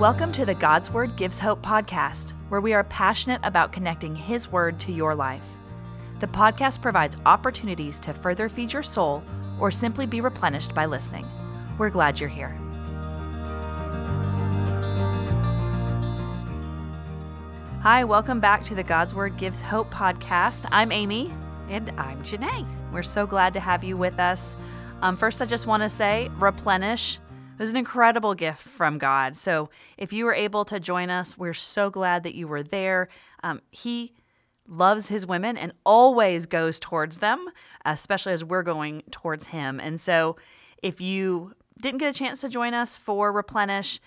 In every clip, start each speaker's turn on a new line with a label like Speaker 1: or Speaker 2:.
Speaker 1: Welcome to the God's Word Gives Hope podcast, where we are passionate about connecting His Word to your life. The podcast provides opportunities to further feed your soul or simply be replenished by listening. We're glad you're here. Hi, welcome back to the God's Word Gives Hope podcast. I'm Amy.
Speaker 2: And I'm Janae.
Speaker 1: We're so glad to have you with us. Um, first, I just want to say replenish. It was an incredible gift from God. So, if you were able to join us, we're so glad that you were there. Um, he loves his women and always goes towards them, especially as we're going towards him. And so, if you didn't get a chance to join us for Replenish,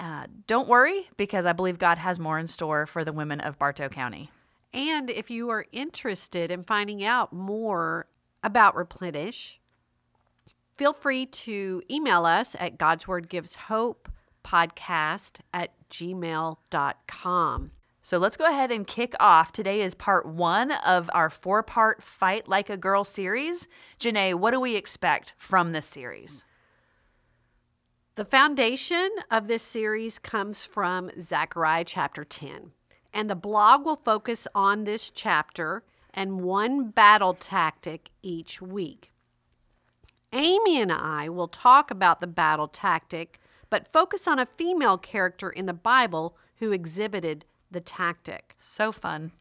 Speaker 1: uh, don't worry because I believe God has more in store for the women of Bartow County.
Speaker 2: And if you are interested in finding out more about Replenish, feel free to email us at God's Word Gives Hope podcast at gmail.com.
Speaker 1: So let's go ahead and kick off. Today is part one of our four part Fight Like a Girl series. Janae, what do we expect from this series?
Speaker 2: The foundation of this series comes from Zechariah chapter 10. And the blog will focus on this chapter and one battle tactic each week. Amy and I will talk about the battle tactic, but focus on a female character in the Bible who exhibited the tactic.
Speaker 1: So fun.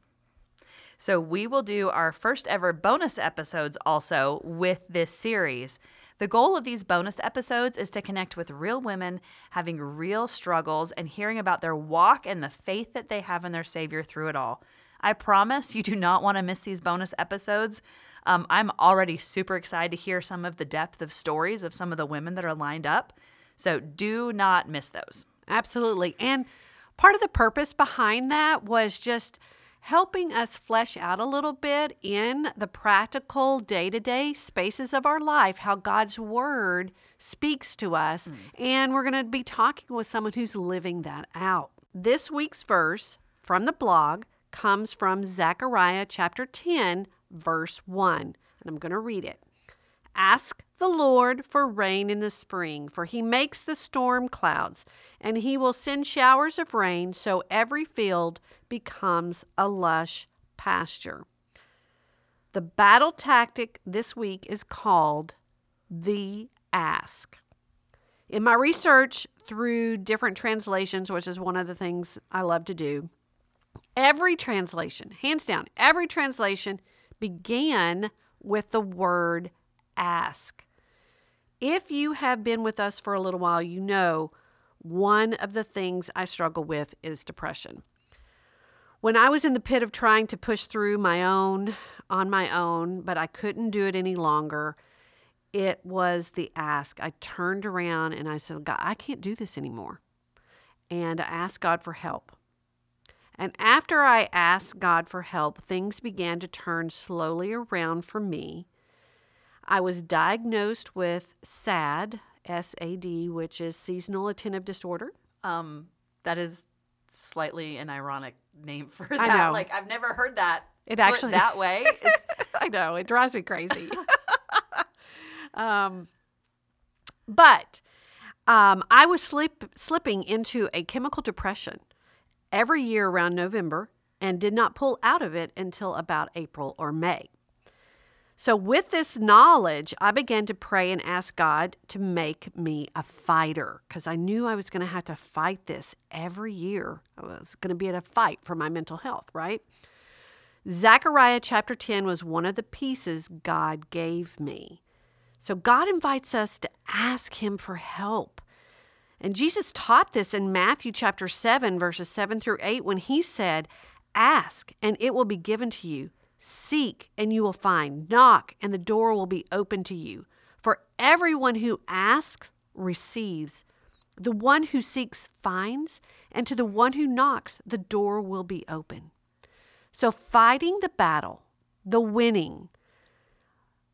Speaker 1: So, we will do our first ever bonus episodes also with this series. The goal of these bonus episodes is to connect with real women having real struggles and hearing about their walk and the faith that they have in their Savior through it all. I promise you do not want to miss these bonus episodes. Um, I'm already super excited to hear some of the depth of stories of some of the women that are lined up. So do not miss those.
Speaker 2: Absolutely. And part of the purpose behind that was just helping us flesh out a little bit in the practical day to day spaces of our life how God's Word speaks to us. Mm. And we're going to be talking with someone who's living that out. This week's verse from the blog comes from Zechariah chapter 10, verse 1. And I'm going to read it. Ask the Lord for rain in the spring, for he makes the storm clouds, and he will send showers of rain, so every field becomes a lush pasture. The battle tactic this week is called the ask. In my research through different translations, which is one of the things I love to do, every translation, hands down, every translation began with the word ask. If you have been with us for a little while, you know one of the things I struggle with is depression. When I was in the pit of trying to push through my own on my own, but I couldn't do it any longer, it was the ask. I turned around and I said, God, I can't do this anymore. And I asked God for help. And after I asked God for help, things began to turn slowly around for me. I was diagnosed with SAD, S A D, which is seasonal attentive disorder.
Speaker 1: Um, that is slightly an ironic name for that. I know. Like I've never heard that. It actually that way.
Speaker 2: I know it drives me crazy. um, but um, I was slip, slipping into a chemical depression every year around November and did not pull out of it until about April or May. So, with this knowledge, I began to pray and ask God to make me a fighter because I knew I was going to have to fight this every year. I was going to be at a fight for my mental health, right? Zechariah chapter 10 was one of the pieces God gave me. So, God invites us to ask Him for help. And Jesus taught this in Matthew chapter 7, verses 7 through 8, when He said, Ask, and it will be given to you. Seek, and you will find. Knock, and the door will be open to you. For everyone who asks receives. The one who seeks finds, and to the one who knocks, the door will be open. So, fighting the battle, the winning,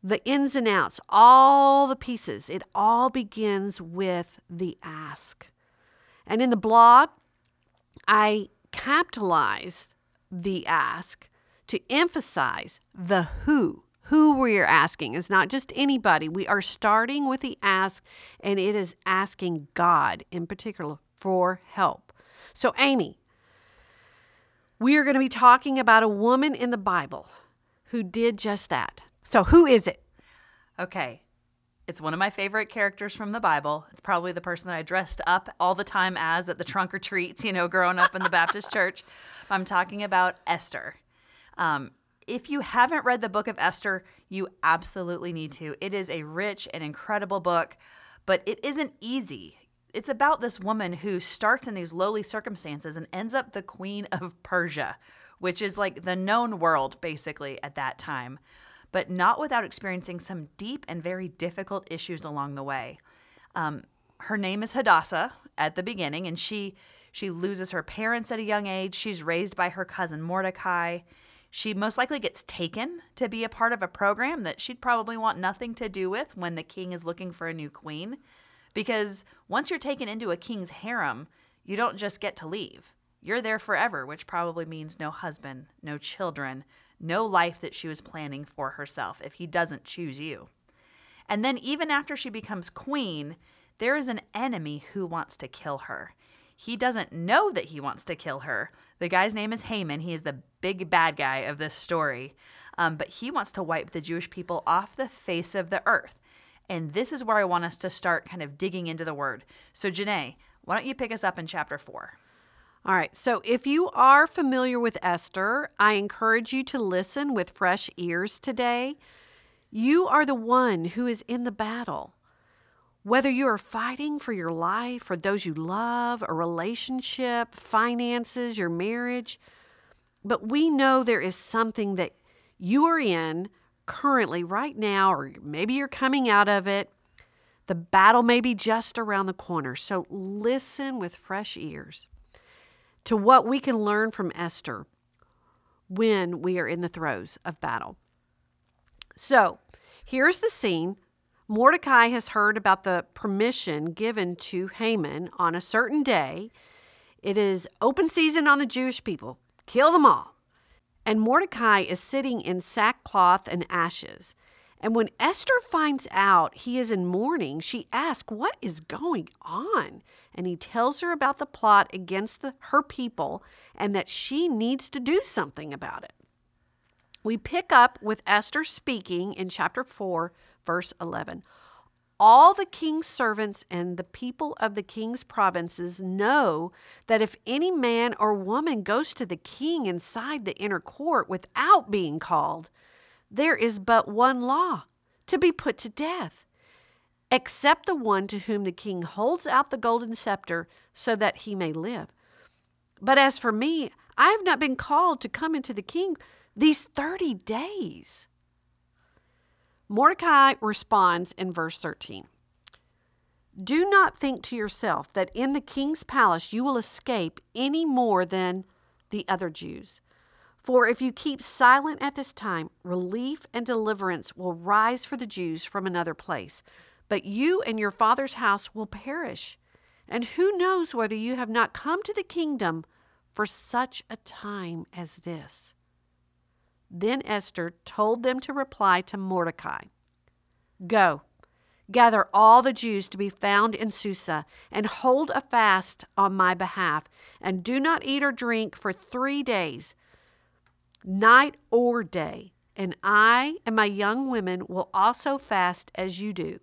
Speaker 2: the ins and outs, all the pieces, it all begins with the ask. And in the blog, I capitalized the ask to emphasize the who. Who we're asking is not just anybody. We are starting with the ask, and it is asking God in particular for help. So, Amy, we are going to be talking about a woman in the Bible who did just that. So, who is it?
Speaker 1: Okay. It's one of my favorite characters from the Bible. It's probably the person that I dressed up all the time as at the trunk or treats, you know, growing up in the Baptist church. I'm talking about Esther. Um, if you haven't read the book of Esther, you absolutely need to. It is a rich and incredible book, but it isn't easy. It's about this woman who starts in these lowly circumstances and ends up the queen of Persia, which is like the known world basically at that time but not without experiencing some deep and very difficult issues along the way. Um, her name is Hadassah at the beginning, and she she loses her parents at a young age. She's raised by her cousin Mordecai. She most likely gets taken to be a part of a program that she'd probably want nothing to do with when the king is looking for a new queen. Because once you're taken into a king's harem, you don't just get to leave. You're there forever, which probably means no husband, no children, no life that she was planning for herself if he doesn't choose you. And then, even after she becomes queen, there is an enemy who wants to kill her. He doesn't know that he wants to kill her. The guy's name is Haman. He is the big bad guy of this story. Um, but he wants to wipe the Jewish people off the face of the earth. And this is where I want us to start kind of digging into the word. So, Janae, why don't you pick us up in chapter 4?
Speaker 2: All right, so if you are familiar with Esther, I encourage you to listen with fresh ears today. You are the one who is in the battle. Whether you are fighting for your life or those you love, a relationship, finances, your marriage, but we know there is something that you are in currently, right now, or maybe you're coming out of it. The battle may be just around the corner. So listen with fresh ears to what we can learn from Esther when we are in the throes of battle. So, here's the scene. Mordecai has heard about the permission given to Haman on a certain day. It is open season on the Jewish people. Kill them all. And Mordecai is sitting in sackcloth and ashes. And when Esther finds out he is in mourning, she asks, What is going on? And he tells her about the plot against the, her people and that she needs to do something about it. We pick up with Esther speaking in chapter 4, verse 11. All the king's servants and the people of the king's provinces know that if any man or woman goes to the king inside the inner court without being called, there is but one law to be put to death, except the one to whom the king holds out the golden scepter so that he may live. But as for me, I have not been called to come into the king these 30 days. Mordecai responds in verse 13 Do not think to yourself that in the king's palace you will escape any more than the other Jews. For if you keep silent at this time, relief and deliverance will rise for the Jews from another place. But you and your father's house will perish. And who knows whether you have not come to the kingdom for such a time as this? Then Esther told them to reply to Mordecai Go, gather all the Jews to be found in Susa, and hold a fast on my behalf, and do not eat or drink for three days night or day, and I and my young women will also fast as you do.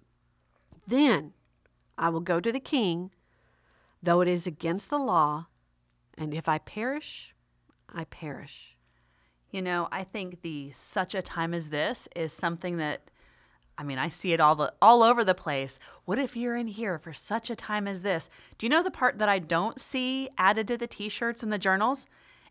Speaker 2: Then I will go to the king, though it is against the law, and if I perish, I perish.
Speaker 1: You know, I think the such a time as this is something that I mean, I see it all the all over the place. What if you're in here for such a time as this? Do you know the part that I don't see added to the t-shirts and the journals?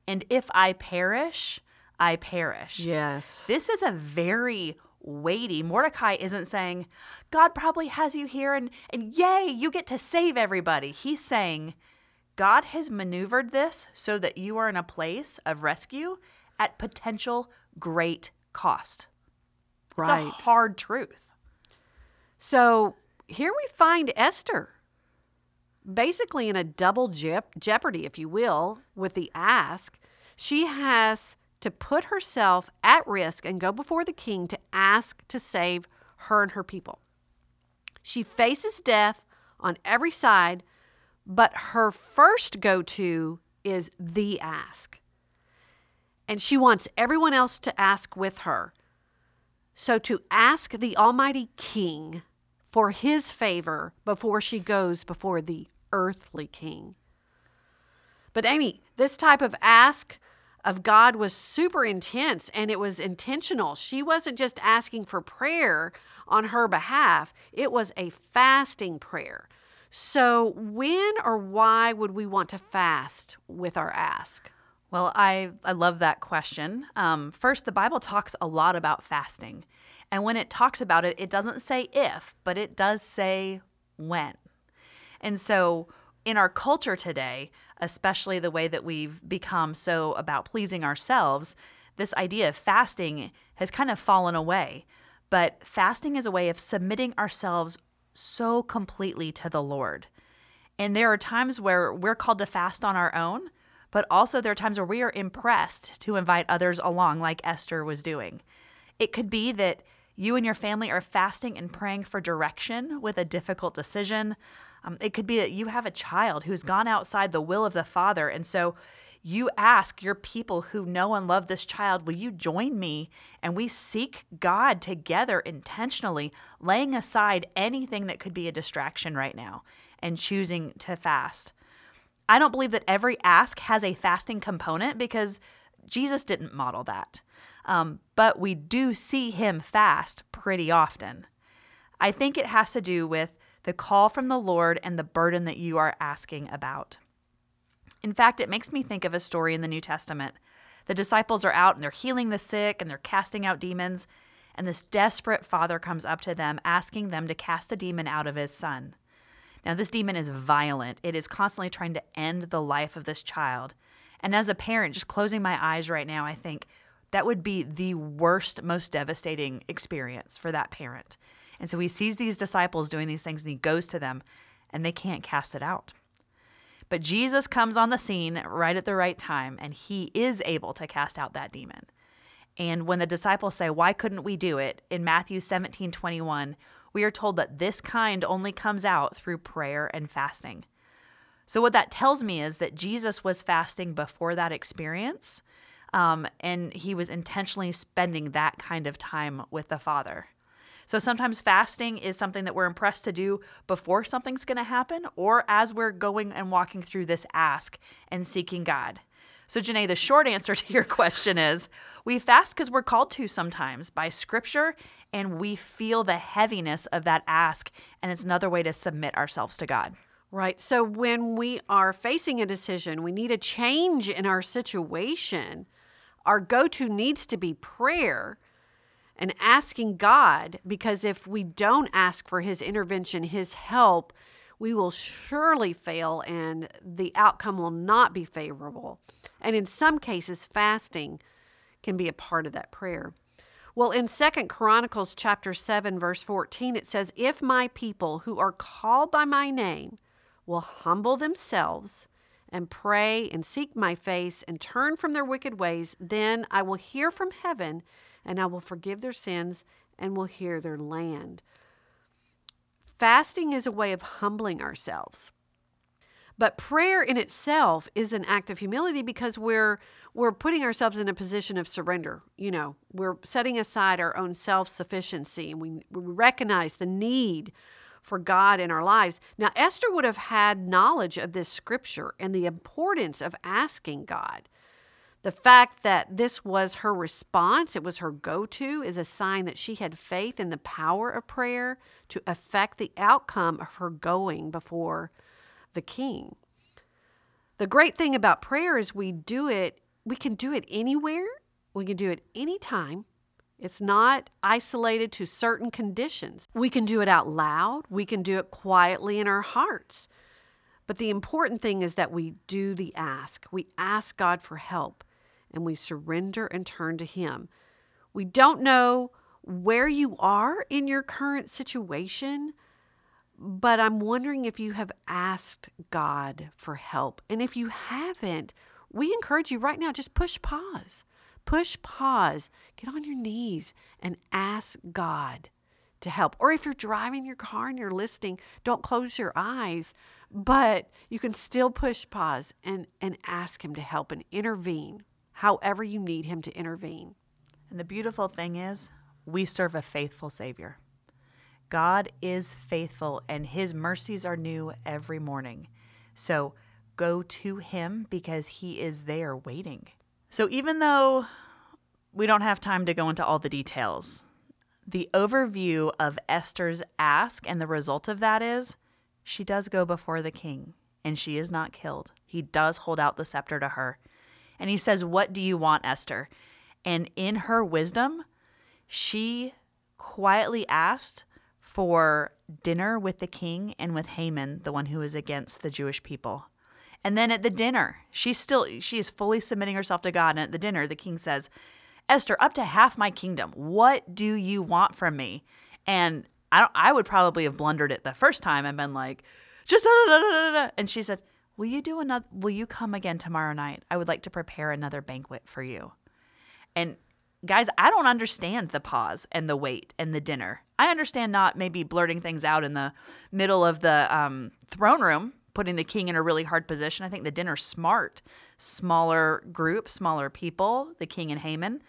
Speaker 1: And if I perish, I perish.
Speaker 2: Yes.
Speaker 1: This is a very weighty. Mordecai isn't saying, God probably has you here and, and yay, you get to save everybody. He's saying, God has maneuvered this so that you are in a place of rescue at potential great cost.
Speaker 2: Right.
Speaker 1: It's a hard truth.
Speaker 2: So here we find Esther basically in a double jeopardy, if you will, with the ask. She has to put herself at risk and go before the king to ask to save her and her people. She faces death on every side, but her first go to is the ask. And she wants everyone else to ask with her. So to ask the Almighty King for his favor before she goes before the earthly king. But Amy, this type of ask of God was super intense and it was intentional. She wasn't just asking for prayer on her behalf, it was a fasting prayer. So, when or why would we want to fast with our ask?
Speaker 1: Well, I, I love that question. Um, first, the Bible talks a lot about fasting. And when it talks about it, it doesn't say if, but it does say when. And so, in our culture today, especially the way that we've become so about pleasing ourselves, this idea of fasting has kind of fallen away. But fasting is a way of submitting ourselves so completely to the Lord. And there are times where we're called to fast on our own, but also there are times where we are impressed to invite others along, like Esther was doing. It could be that you and your family are fasting and praying for direction with a difficult decision. Um, it could be that you have a child who's gone outside the will of the Father. And so you ask your people who know and love this child, Will you join me? And we seek God together intentionally, laying aside anything that could be a distraction right now and choosing to fast. I don't believe that every ask has a fasting component because Jesus didn't model that. Um, but we do see him fast pretty often. I think it has to do with the call from the Lord and the burden that you are asking about. In fact, it makes me think of a story in the New Testament. The disciples are out and they're healing the sick and they're casting out demons, and this desperate father comes up to them asking them to cast a demon out of his son. Now, this demon is violent. It is constantly trying to end the life of this child. And as a parent, just closing my eyes right now, I think that would be the worst, most devastating experience for that parent. And so he sees these disciples doing these things and he goes to them and they can't cast it out. But Jesus comes on the scene right at the right time and he is able to cast out that demon. And when the disciples say, Why couldn't we do it? in Matthew 17 21, we are told that this kind only comes out through prayer and fasting. So, what that tells me is that Jesus was fasting before that experience, um, and he was intentionally spending that kind of time with the Father. So sometimes fasting is something that we're impressed to do before something's going to happen or as we're going and walking through this ask and seeking God. So, Janae, the short answer to your question is we fast because we're called to sometimes by scripture and we feel the heaviness of that ask. And it's another way to submit ourselves to God.
Speaker 2: Right. So, when we are facing a decision, we need a change in our situation, our go to needs to be prayer and asking God, because if we don't ask for His intervention, His help, we will surely fail and the outcome will not be favorable. And in some cases, fasting can be a part of that prayer. Well, in Second Chronicles chapter 7 verse 14 it says, "If my people who are called by my name will humble themselves and pray and seek my face and turn from their wicked ways, then I will hear from heaven and I will forgive their sins and will hear their land. Fasting is a way of humbling ourselves. But prayer in itself is an act of humility because we're we're putting ourselves in a position of surrender. You know, we're setting aside our own self-sufficiency and we, we recognize the need for God in our lives. Now, Esther would have had knowledge of this scripture and the importance of asking God. The fact that this was her response, it was her go to, is a sign that she had faith in the power of prayer to affect the outcome of her going before the king. The great thing about prayer is we do it, we can do it anywhere, we can do it anytime. It's not isolated to certain conditions. We can do it out loud, we can do it quietly in our hearts. But the important thing is that we do the ask. We ask God for help and we surrender and turn to Him. We don't know where you are in your current situation, but I'm wondering if you have asked God for help. And if you haven't, we encourage you right now just push pause. Push pause. Get on your knees and ask God to help. Or if you're driving your car and you're listening, don't close your eyes, but you can still push pause and, and ask Him to help and intervene however you need Him to intervene.
Speaker 1: And the beautiful thing is, we serve a faithful Savior. God is faithful and His mercies are new every morning. So go to Him because He is there waiting. So even though we don't have time to go into all the details, the overview of Esther's ask and the result of that is she does go before the king and she is not killed. He does hold out the scepter to her. And he says, What do you want, Esther? And in her wisdom, she quietly asked for dinner with the king and with Haman, the one who is against the Jewish people. And then at the dinner, she's still she is fully submitting herself to God. And at the dinner, the king says, Esther, up to half my kingdom. What do you want from me? And I don't, I would probably have blundered it the first time and been like, just da, da, da, da, and she said, "Will you do another? Will you come again tomorrow night? I would like to prepare another banquet for you." And guys, I don't understand the pause and the wait and the dinner. I understand not maybe blurting things out in the middle of the um, throne room, putting the king in a really hard position. I think the dinner's smart, smaller group, smaller people, the king and Haman.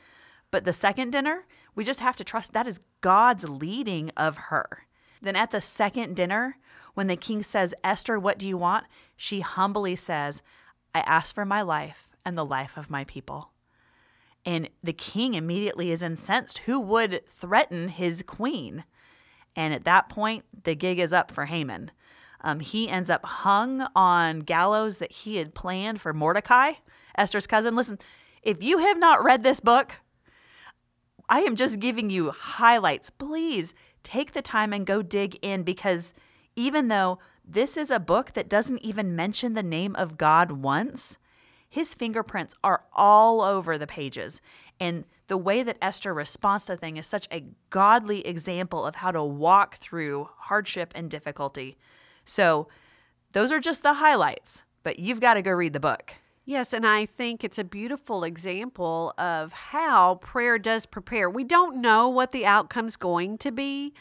Speaker 1: But the second dinner, we just have to trust that is God's leading of her. Then at the second dinner, when the king says, Esther, what do you want? She humbly says, I ask for my life and the life of my people. And the king immediately is incensed. Who would threaten his queen? And at that point, the gig is up for Haman. Um, he ends up hung on gallows that he had planned for Mordecai, Esther's cousin. Listen, if you have not read this book, I am just giving you highlights. Please take the time and go dig in because even though this is a book that doesn't even mention the name of God once, his fingerprints are all over the pages. And the way that Esther responds to thing is such a godly example of how to walk through hardship and difficulty. So, those are just the highlights, but you've got to go read the book.
Speaker 2: Yes, and I think it's a beautiful example of how prayer does prepare. We don't know what the outcome's going to be,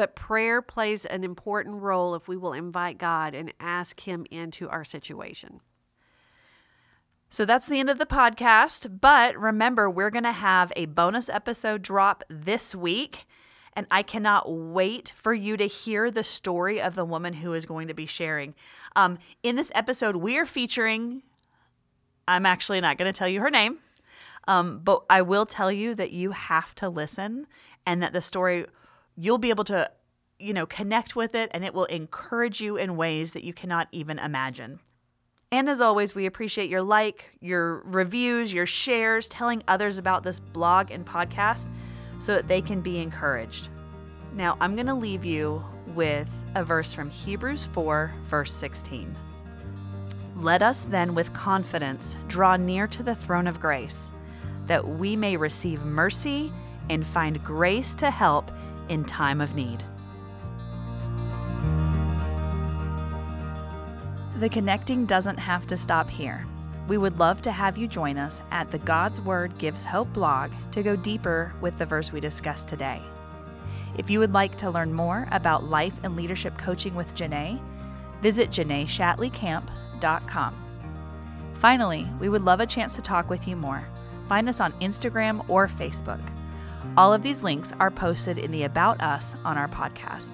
Speaker 2: but prayer plays an important role if we will invite God and ask Him into our situation.
Speaker 1: So that's the end of the podcast. But remember, we're going to have a bonus episode drop this week. And I cannot wait for you to hear the story of the woman who is going to be sharing. Um, in this episode, we are featuring I'm actually not going to tell you her name, um, but I will tell you that you have to listen and that the story, you'll be able to, you know, connect with it and it will encourage you in ways that you cannot even imagine. And as always, we appreciate your like, your reviews, your shares, telling others about this blog and podcast so that they can be encouraged. Now, I'm going to leave you with a verse from Hebrews 4, verse 16. Let us then with confidence draw near to the throne of grace, that we may receive mercy and find grace to help in time of need. The connecting doesn't have to stop here. We would love to have you join us at the God's Word Gives Hope blog to go deeper with the verse we discussed today. If you would like to learn more about life and leadership coaching with Janae, visit JanaeShatleyCamp.com Finally, we would love a chance to talk with you more. Find us on Instagram or Facebook. All of these links are posted in the About Us on our podcast.